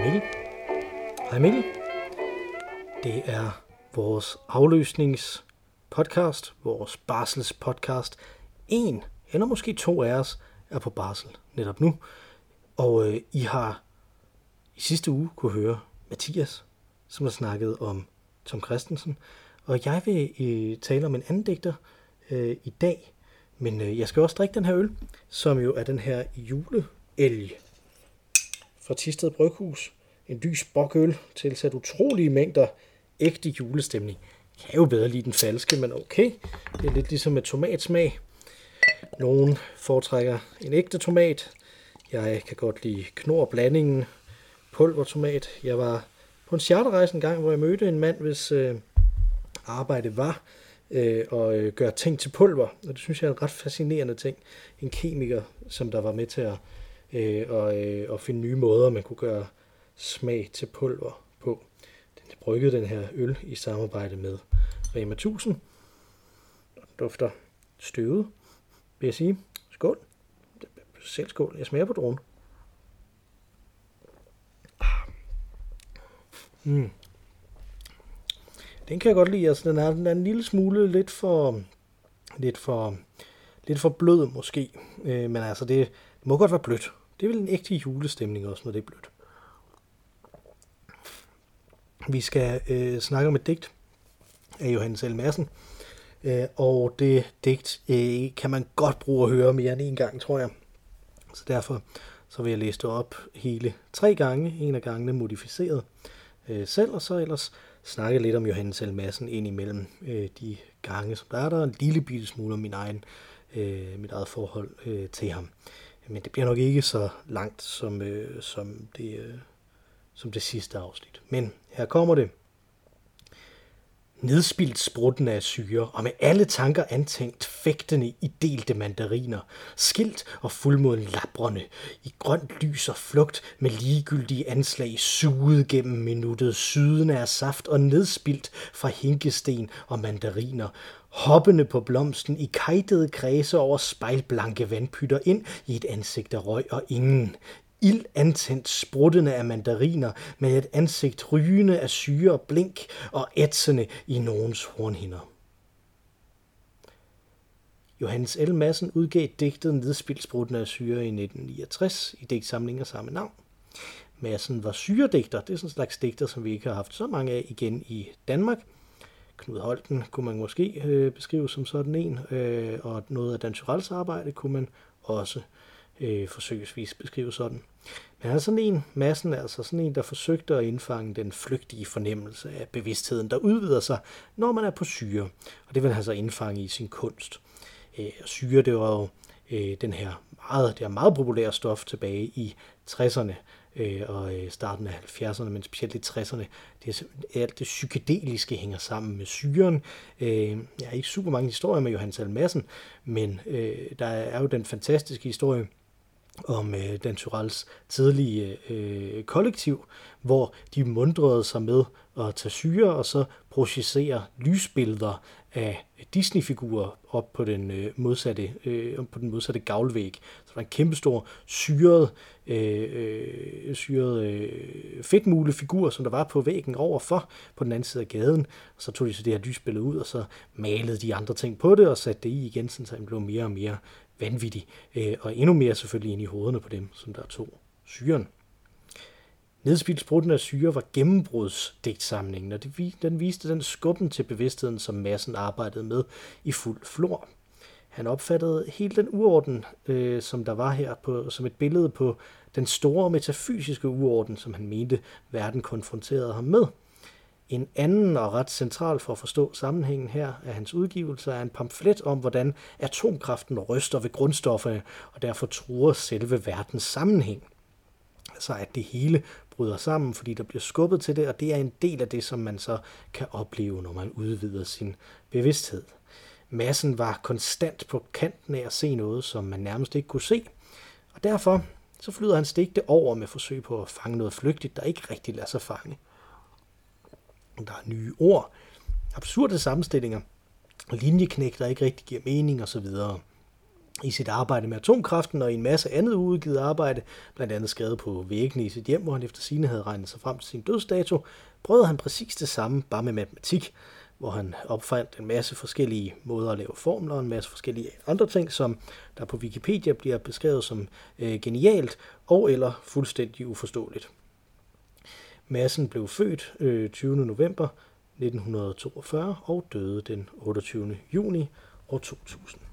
Hej Mikkel. Hej Mikkel. Det er vores afløsningspodcast, vores barselspodcast. En eller måske to af os er på barsel netop nu. Og øh, I har i sidste uge kunne høre Mathias, som har snakket om Tom Christensen. Og jeg vil øh, tale om en anden digter øh, i dag. Men øh, jeg skal også drikke den her øl, som jo er den her juleelg fra Tisted Bryghus. En lys bokøl tilsat utrolige mængder ægte julestemning. Jeg kan jo bedre lide den falske, men okay. Det er lidt ligesom med tomatsmag. Nogen foretrækker en ægte tomat. Jeg kan godt lide knorblandingen, pulvertomat. Jeg var på en charterrejse en gang, hvor jeg mødte en mand, hvis øh, arbejde var øh, at øh, gøre ting til pulver. Og det synes jeg er en ret fascinerende ting. En kemiker, som der var med til at, øh, og, øh, og finde nye måder, man kunne gøre smag til pulver på. Den bryggede den her øl i samarbejde med Rema 1000. Den dufter støvet, vil jeg sige. Skål. Selv skål. Jeg smager på dronen. Mm. Den kan jeg godt lide. Altså, den er, den er en lille smule lidt for, lidt for, lidt for blød måske. Øh, men altså, det, det må godt være blødt. Det er vel en ægte julestemning også, når det er blødt. Vi skal øh, snakke om et digt af Johannes L. Madsen. Øh, og det digt øh, kan man godt bruge at høre mere end en gang, tror jeg. Så derfor så vil jeg læse det op hele tre gange. En af gangene modificeret øh, selv, og så ellers snakke lidt om Johannes L. Madsen ind imellem øh, de gange, som der er der. En lille bitte smule om min egen, øh, mit eget forhold øh, til ham. Men det bliver nok ikke så langt som, øh, som, det, øh, som det sidste afsnit. Men her kommer det. Nedspildt sprutten af syre, og med alle tanker antænkt fægtende i delte mandariner, skilt og fuldmoden labrende, i grønt lys og flugt med ligegyldige anslag suget gennem minuttet, syden af saft og nedspildt fra hinkesten og mandariner, hoppende på blomsten i kajtede kredse over spejlblanke vandpytter ind i et ansigt af røg og ingen, ild antændt spruttende af mandariner med et ansigt rygende af syre og blink og ætsende i nogens hornhinder. Johannes L. Madsen udgav digtet Nedspildt spruttende af syre i 1969 i digtsamlinger samme navn. Madsen var syredigter. Det er sådan en slags digter, som vi ikke har haft så mange af igen i Danmark. Knud Holten kunne man måske øh, beskrive som sådan en, øh, og noget af Dan Tyrells arbejde kunne man også øh, forsøgsvis beskrive sådan. Men han er sådan en, massen altså sådan en, der forsøgte at indfange den flygtige fornemmelse af bevidstheden, der udvider sig, når man er på syre. Og det vil han så indfange i sin kunst. Øh, syre, det var jo øh, den her meget, det er meget populære stof tilbage i 60'erne øh, og øh, starten af 70'erne, men specielt i 60'erne. Det er, alt det psykedeliske hænger sammen med syren. Øh, jeg har ikke super mange historier med Johannes Almassen, men øh, der er jo den fantastiske historie, om øh, Dan Tyrells tidlige øh, kollektiv, hvor de mundrede sig med at tage syre og så projicere lysbilleder af Disney-figurer op på den øh, modsatte øh, på den modsatte gavlvæg. Så der var en kæmpestor syret, øh, øh syret øh, fedtmule figur, som der var på væggen overfor på den anden side af gaden. Og så tog de så det her lysbillede ud, og så malede de andre ting på det og satte det i igen, så det blev mere og mere vanvittig, øh, og endnu mere selvfølgelig ind i hovederne på dem, som der tog syren. Nedspildt sprutten af syre var gennembrudsdigtsamlingen, og det, den viste den skubben til bevidstheden, som massen arbejdede med i fuld flor. Han opfattede hele den uorden, øh, som der var her, på, som et billede på den store metafysiske uorden, som han mente, verden konfronterede ham med – en anden og ret central for at forstå sammenhængen her af hans udgivelse er en pamflet om, hvordan atomkraften ryster ved grundstofferne og derfor truer selve verdens sammenhæng. Altså at det hele bryder sammen, fordi der bliver skubbet til det, og det er en del af det, som man så kan opleve, når man udvider sin bevidsthed. Massen var konstant på kanten af at se noget, som man nærmest ikke kunne se, og derfor så flyder han stigte over med forsøg på at fange noget flygtigt, der ikke rigtig lader sig fange der er nye ord, absurde sammenstillinger, linjeknæk, der ikke rigtig giver mening osv i sit arbejde med atomkraften og i en masse andet udgivet arbejde, blandt andet skrevet på væggene i sit hjem, hvor han efter sine havde regnet sig frem til sin dødsdato, prøvede han præcis det samme, bare med matematik, hvor han opfandt en masse forskellige måder at lave formler, en masse forskellige andre ting, som der på Wikipedia bliver beskrevet som øh, genialt og eller fuldstændig uforståeligt. Massen blev født øh, 20. november 1942 og døde den 28. juni år 2000.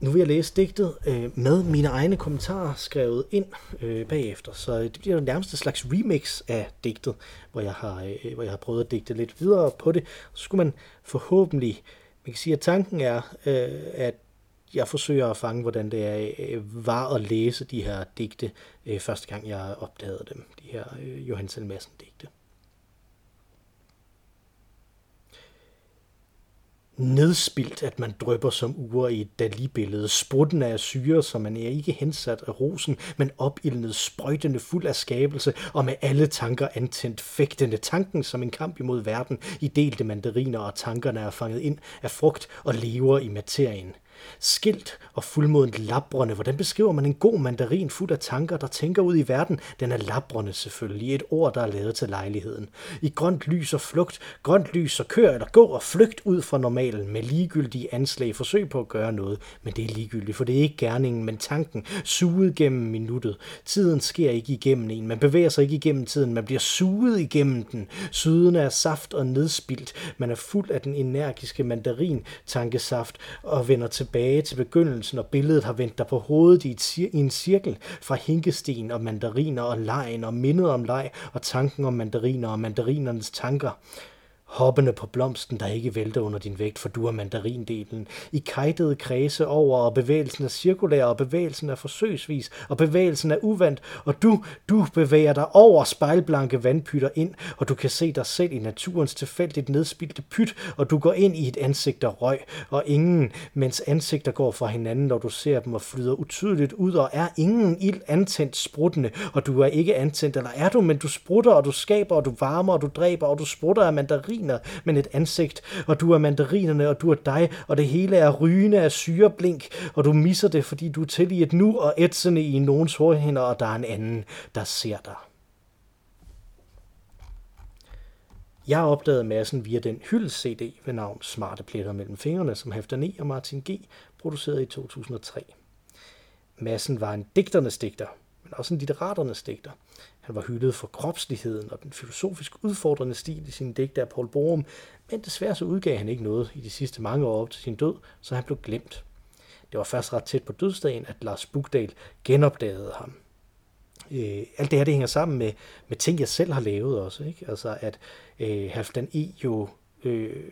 Nu vil jeg læse digtet øh, med mine egne kommentarer skrevet ind øh, bagefter, så det bliver jo nærmest slags remix af digtet, hvor jeg har, øh, hvor jeg har prøvet at digte lidt videre på det. Så skulle man forhåbentlig, man kan sige, at tanken er, øh, at jeg forsøger at fange, hvordan det er, øh, var at læse de her digte, øh, første gang jeg opdagede dem, de her øh, Johannes Madsen digte. Nedspildt, at man drøber som uger i et Dali-billede. Sprutten af syre, som man er ikke hensat af rosen, men opildnet, sprøjtende, fuld af skabelse, og med alle tanker antændt, fægtende tanken som en kamp imod verden, i delte mandariner, og tankerne er fanget ind af frugt og lever i materien. Skilt og fuldmodent labrende. Hvordan beskriver man en god mandarin fuld af tanker, der tænker ud i verden? Den er labrende selvfølgelig, et ord, der er lavet til lejligheden. I grønt lys og flugt, grønt lys og kør eller gå og flygt ud fra normalen med ligegyldige anslag, forsøg på at gøre noget, men det er ligegyldigt, for det er ikke gerningen, men tanken, suget gennem minuttet. Tiden sker ikke igennem en, man bevæger sig ikke igennem tiden, man bliver suget igennem den. Syden er saft og nedspildt, man er fuld af den energiske mandarin tankesaft og vender til tilbage til begyndelsen, og billedet har vendt dig på hovedet i, et, i en cirkel fra hinkesten og mandariner og lejen og mindet om leg og tanken om mandariner og mandarinernes tanker hoppende på blomsten, der ikke vælter under din vægt, for du er mandarindelen. I kajtede kredse over, og bevægelsen er cirkulær, og bevægelsen er forsøgsvis, og bevægelsen er uvandt, og du, du bevæger dig over spejlblanke vandpytter ind, og du kan se dig selv i naturens tilfældigt nedspildte pyt, og du går ind i et ansigt af røg, og ingen, mens ansigter går fra hinanden, når du ser dem og flyder utydeligt ud, og er ingen ild antændt spruttende, og du er ikke antændt, eller er du, men du sprutter, og du skaber, og du varmer, og du dræber, og du sprutter af mandarin, mandariner, men et ansigt, og du er mandarinerne, og du er dig, og det hele er rygende af syreblink, og du misser det, fordi du er til i et nu og ætsende i nogens hårhænder, og der er en anden, der ser dig. Jeg opdagede massen via den hyldes-CD ved navn Smarte Pletter mellem fingrene, som Hæfter 9 og Martin G. producerede i 2003. Massen var en digternes digter, men også en litteraternes digter. Han var hyldet for kropsligheden og den filosofisk udfordrende stil i sine digte af Paul Borum, men desværre så udgav han ikke noget i de sidste mange år op til sin død, så han blev glemt. Det var først ret tæt på dødsdagen, at Lars Bugdal genopdagede ham. Øh, alt det her det hænger sammen med, med ting, jeg selv har lavet også. Ikke? Altså at øh, Halfdan E. jo øh,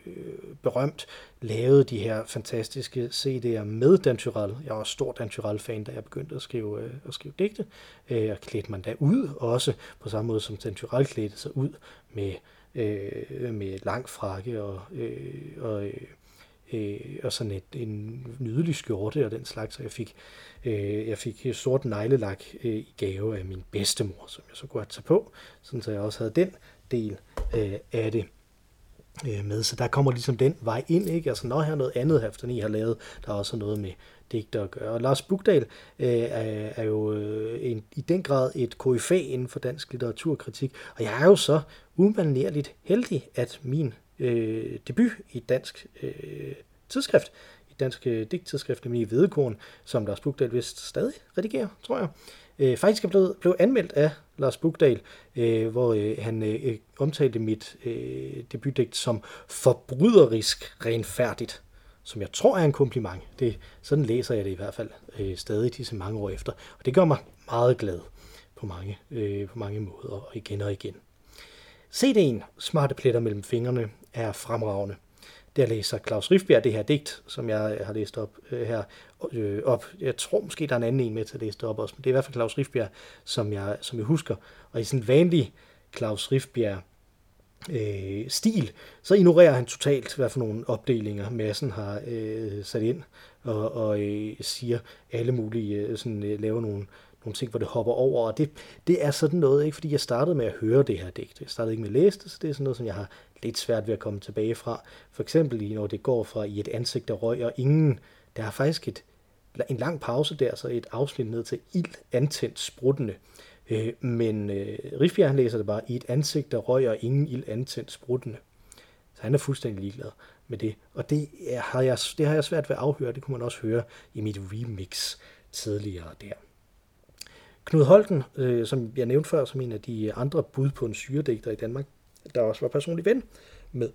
berømt, lavede de her fantastiske CD'er med Dan Tyrell. Jeg var stor Dan Tyrell-fan, da jeg begyndte at skrive, øh, at skrive digte, øh, og klædte man da ud også, på samme måde som Dan Tyrell klædte sig ud med, øh, med lang frakke og, øh, og øh, øh, og sådan et, en nydelig skjorte og den slags, så jeg fik, øh, jeg fik sort neglelak øh, i gave af min bedstemor, som jeg så kunne tage på, sådan så jeg også havde den del øh, af det øh, med. Så der kommer ligesom den vej ind, ikke? Altså, når her er noget andet, Halfdan I har lavet, der er også noget med digter at gøre. Og Lars Bugdal øh, er, er jo øh, en, i den grad et KFA inden for dansk litteraturkritik, og jeg er jo så umanerligt heldig, at min øh, debut i dansk øh, tidsskrift, i dansk øh, digttidsskrift, nemlig Vedekorn, som Lars Bugdal vist stadig redigerer, tror jeg, øh, faktisk er blevet, blevet anmeldt af Lars Bugdal, øh, hvor øh, han øh, øh, omtalte mit øh, debutdigt som forbryderisk renfærdigt, som jeg tror er en kompliment. Det, sådan læser jeg det i hvert fald øh, stadig disse mange år efter, og det gør mig meget glad på mange, øh, på mange måder, og igen og igen. CD'en Smarte pletter mellem fingrene er fremragende der læser Claus Rifbjerg det her digt, som jeg har læst op øh, her, øh, op. Jeg tror måske, der er en anden en med til at læse det op også, men det er i hvert fald Claus Rifbjerg, som jeg, som jeg husker. Og i sådan en vanlig Claus Rifbjerg øh, stil, så ignorerer han totalt, hvad for nogle opdelinger massen har øh, sat ind. og, og øh, siger alle mulige, øh, sådan, øh, laver nogle, nogle ting, hvor det hopper over, og det, det er sådan noget, ikke fordi jeg startede med at høre det her digt. Jeg startede ikke med at læse det, så det er sådan noget, som jeg har lidt svært ved at komme tilbage fra. For eksempel, når det går fra i et ansigt, der røg, og ingen, der har faktisk et, en lang pause der, så et afsnit ned til ild antændt spruttende. Øh, men øh, Rifbjerg, han læser det bare, i et ansigt, der røg, og ingen ild antændt spruttende. Så han er fuldstændig ligeglad med det. Og det har jeg, det har jeg svært ved at afhøre. Det kunne man også høre i mit remix tidligere der. Knud Holten, øh, som jeg nævnte før, som en af de andre bud på en syredigter i Danmark, der også var personlig ven med,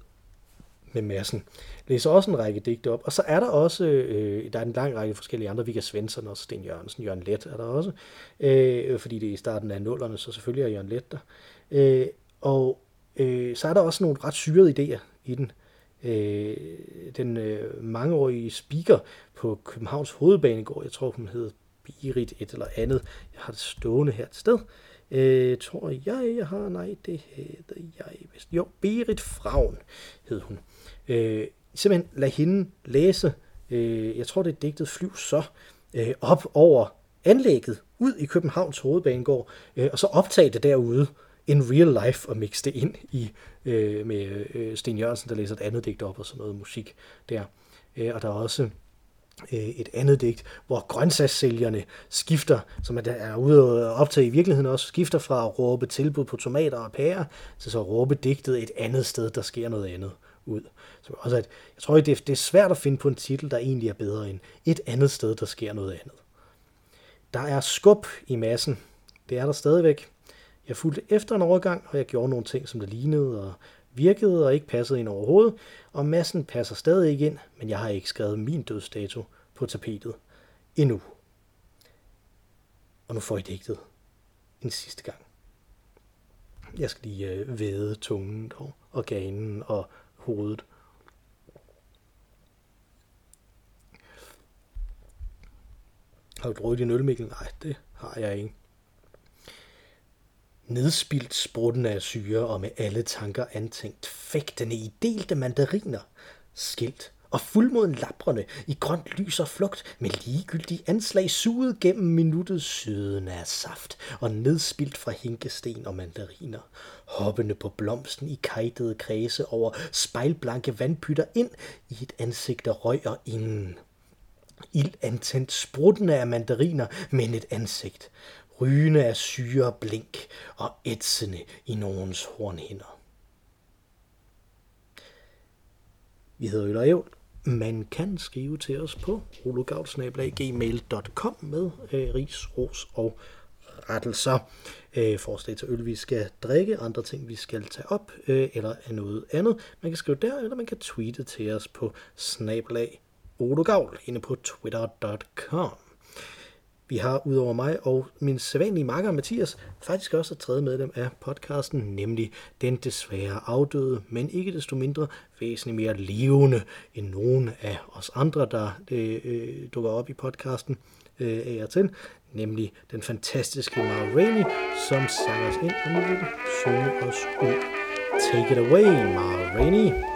med massen, læser også en række digte op. Og så er der også, øh, der er en lang række forskellige andre, Vigga Svensson og Sten Jørgensen, Jørgen Let er der også, øh, fordi det er i starten af nullerne, så selvfølgelig er Jørgen Let der. Øh, og øh, så er der også nogle ret syrede idéer i den. Øh, den øh, mangeårige speaker på Københavns Hovedbanegård, jeg tror hun hed Birit et eller andet, jeg har det stående her et sted, øh, tror jeg, jeg har, nej, det hedder jeg vist. Jo, Berit Fraun hed hun. Øh, simpelthen lad hende læse, øh, jeg tror det er digtet Flyv så, øh, op over anlægget ud i Københavns Hovedbanegård, øh, og så optage det derude in real life og mixe det ind i øh, med øh, Sten Jørgensen, der læser et andet digt op og sådan noget musik der. Øh, og der er også Øh, et andet digt, hvor grøntsagssælgerne skifter, som er, er ude og optage i virkeligheden også, skifter fra at råbe tilbud på tomater og pærer, til så at råbe digtet et andet sted, der sker noget andet ud. Så også at, jeg tror, det det er svært at finde på en titel, der egentlig er bedre end et andet sted, der sker noget andet. Der er skub i massen. Det er der stadigvæk. Jeg fulgte efter en overgang, og jeg gjorde nogle ting, som det lignede og virkede og ikke passede ind overhovedet, og massen passer stadig ikke ind, men jeg har ikke skrevet min dødsdato på tapetet endnu. Og nu får I digtet en sidste gang. Jeg skal lige øh, væde tungen og organen og hovedet. Har du drukket din øl, Mikkel? Nej, det har jeg ikke. Nedspildt sprutten af syre og med alle tanker antænkt, fægtende i delte mandariner, skilt og fuldmoden labrende i grønt lys og flugt, med ligegyldige anslag suget gennem minuttet syden af saft og nedspildt fra hinkesten og mandariner, hoppende på blomsten i kajtede kredse over spejlblanke vandpytter ind i et ansigt, der røg og ingen. Ild antændt spruttende af mandariner, men et ansigt, rygende af syre blink og ætsende i nogens hornhinder. Vi hedder Øl og Ævl. Man kan skrive til os på hologavl.gmail.com med øh, ris, ros og rettelser. Øh, forslag til øl, vi skal drikke, andre ting, vi skal tage op, øh, eller noget andet. Man kan skrive der, eller man kan tweete til os på snablag Ologavl inde på twitter.com. Vi har udover mig og min sædvanlige makker Mathias faktisk også et tredje medlem af podcasten, nemlig den desværre afdøde, men ikke desto mindre væsentligt mere levende end nogen af os andre, der øh, øh dukker op i podcasten øh, af og til, nemlig den fantastiske Mara Rainey, som sang os ind, og nu vil synge os ud. Take it away, Mara Rainey.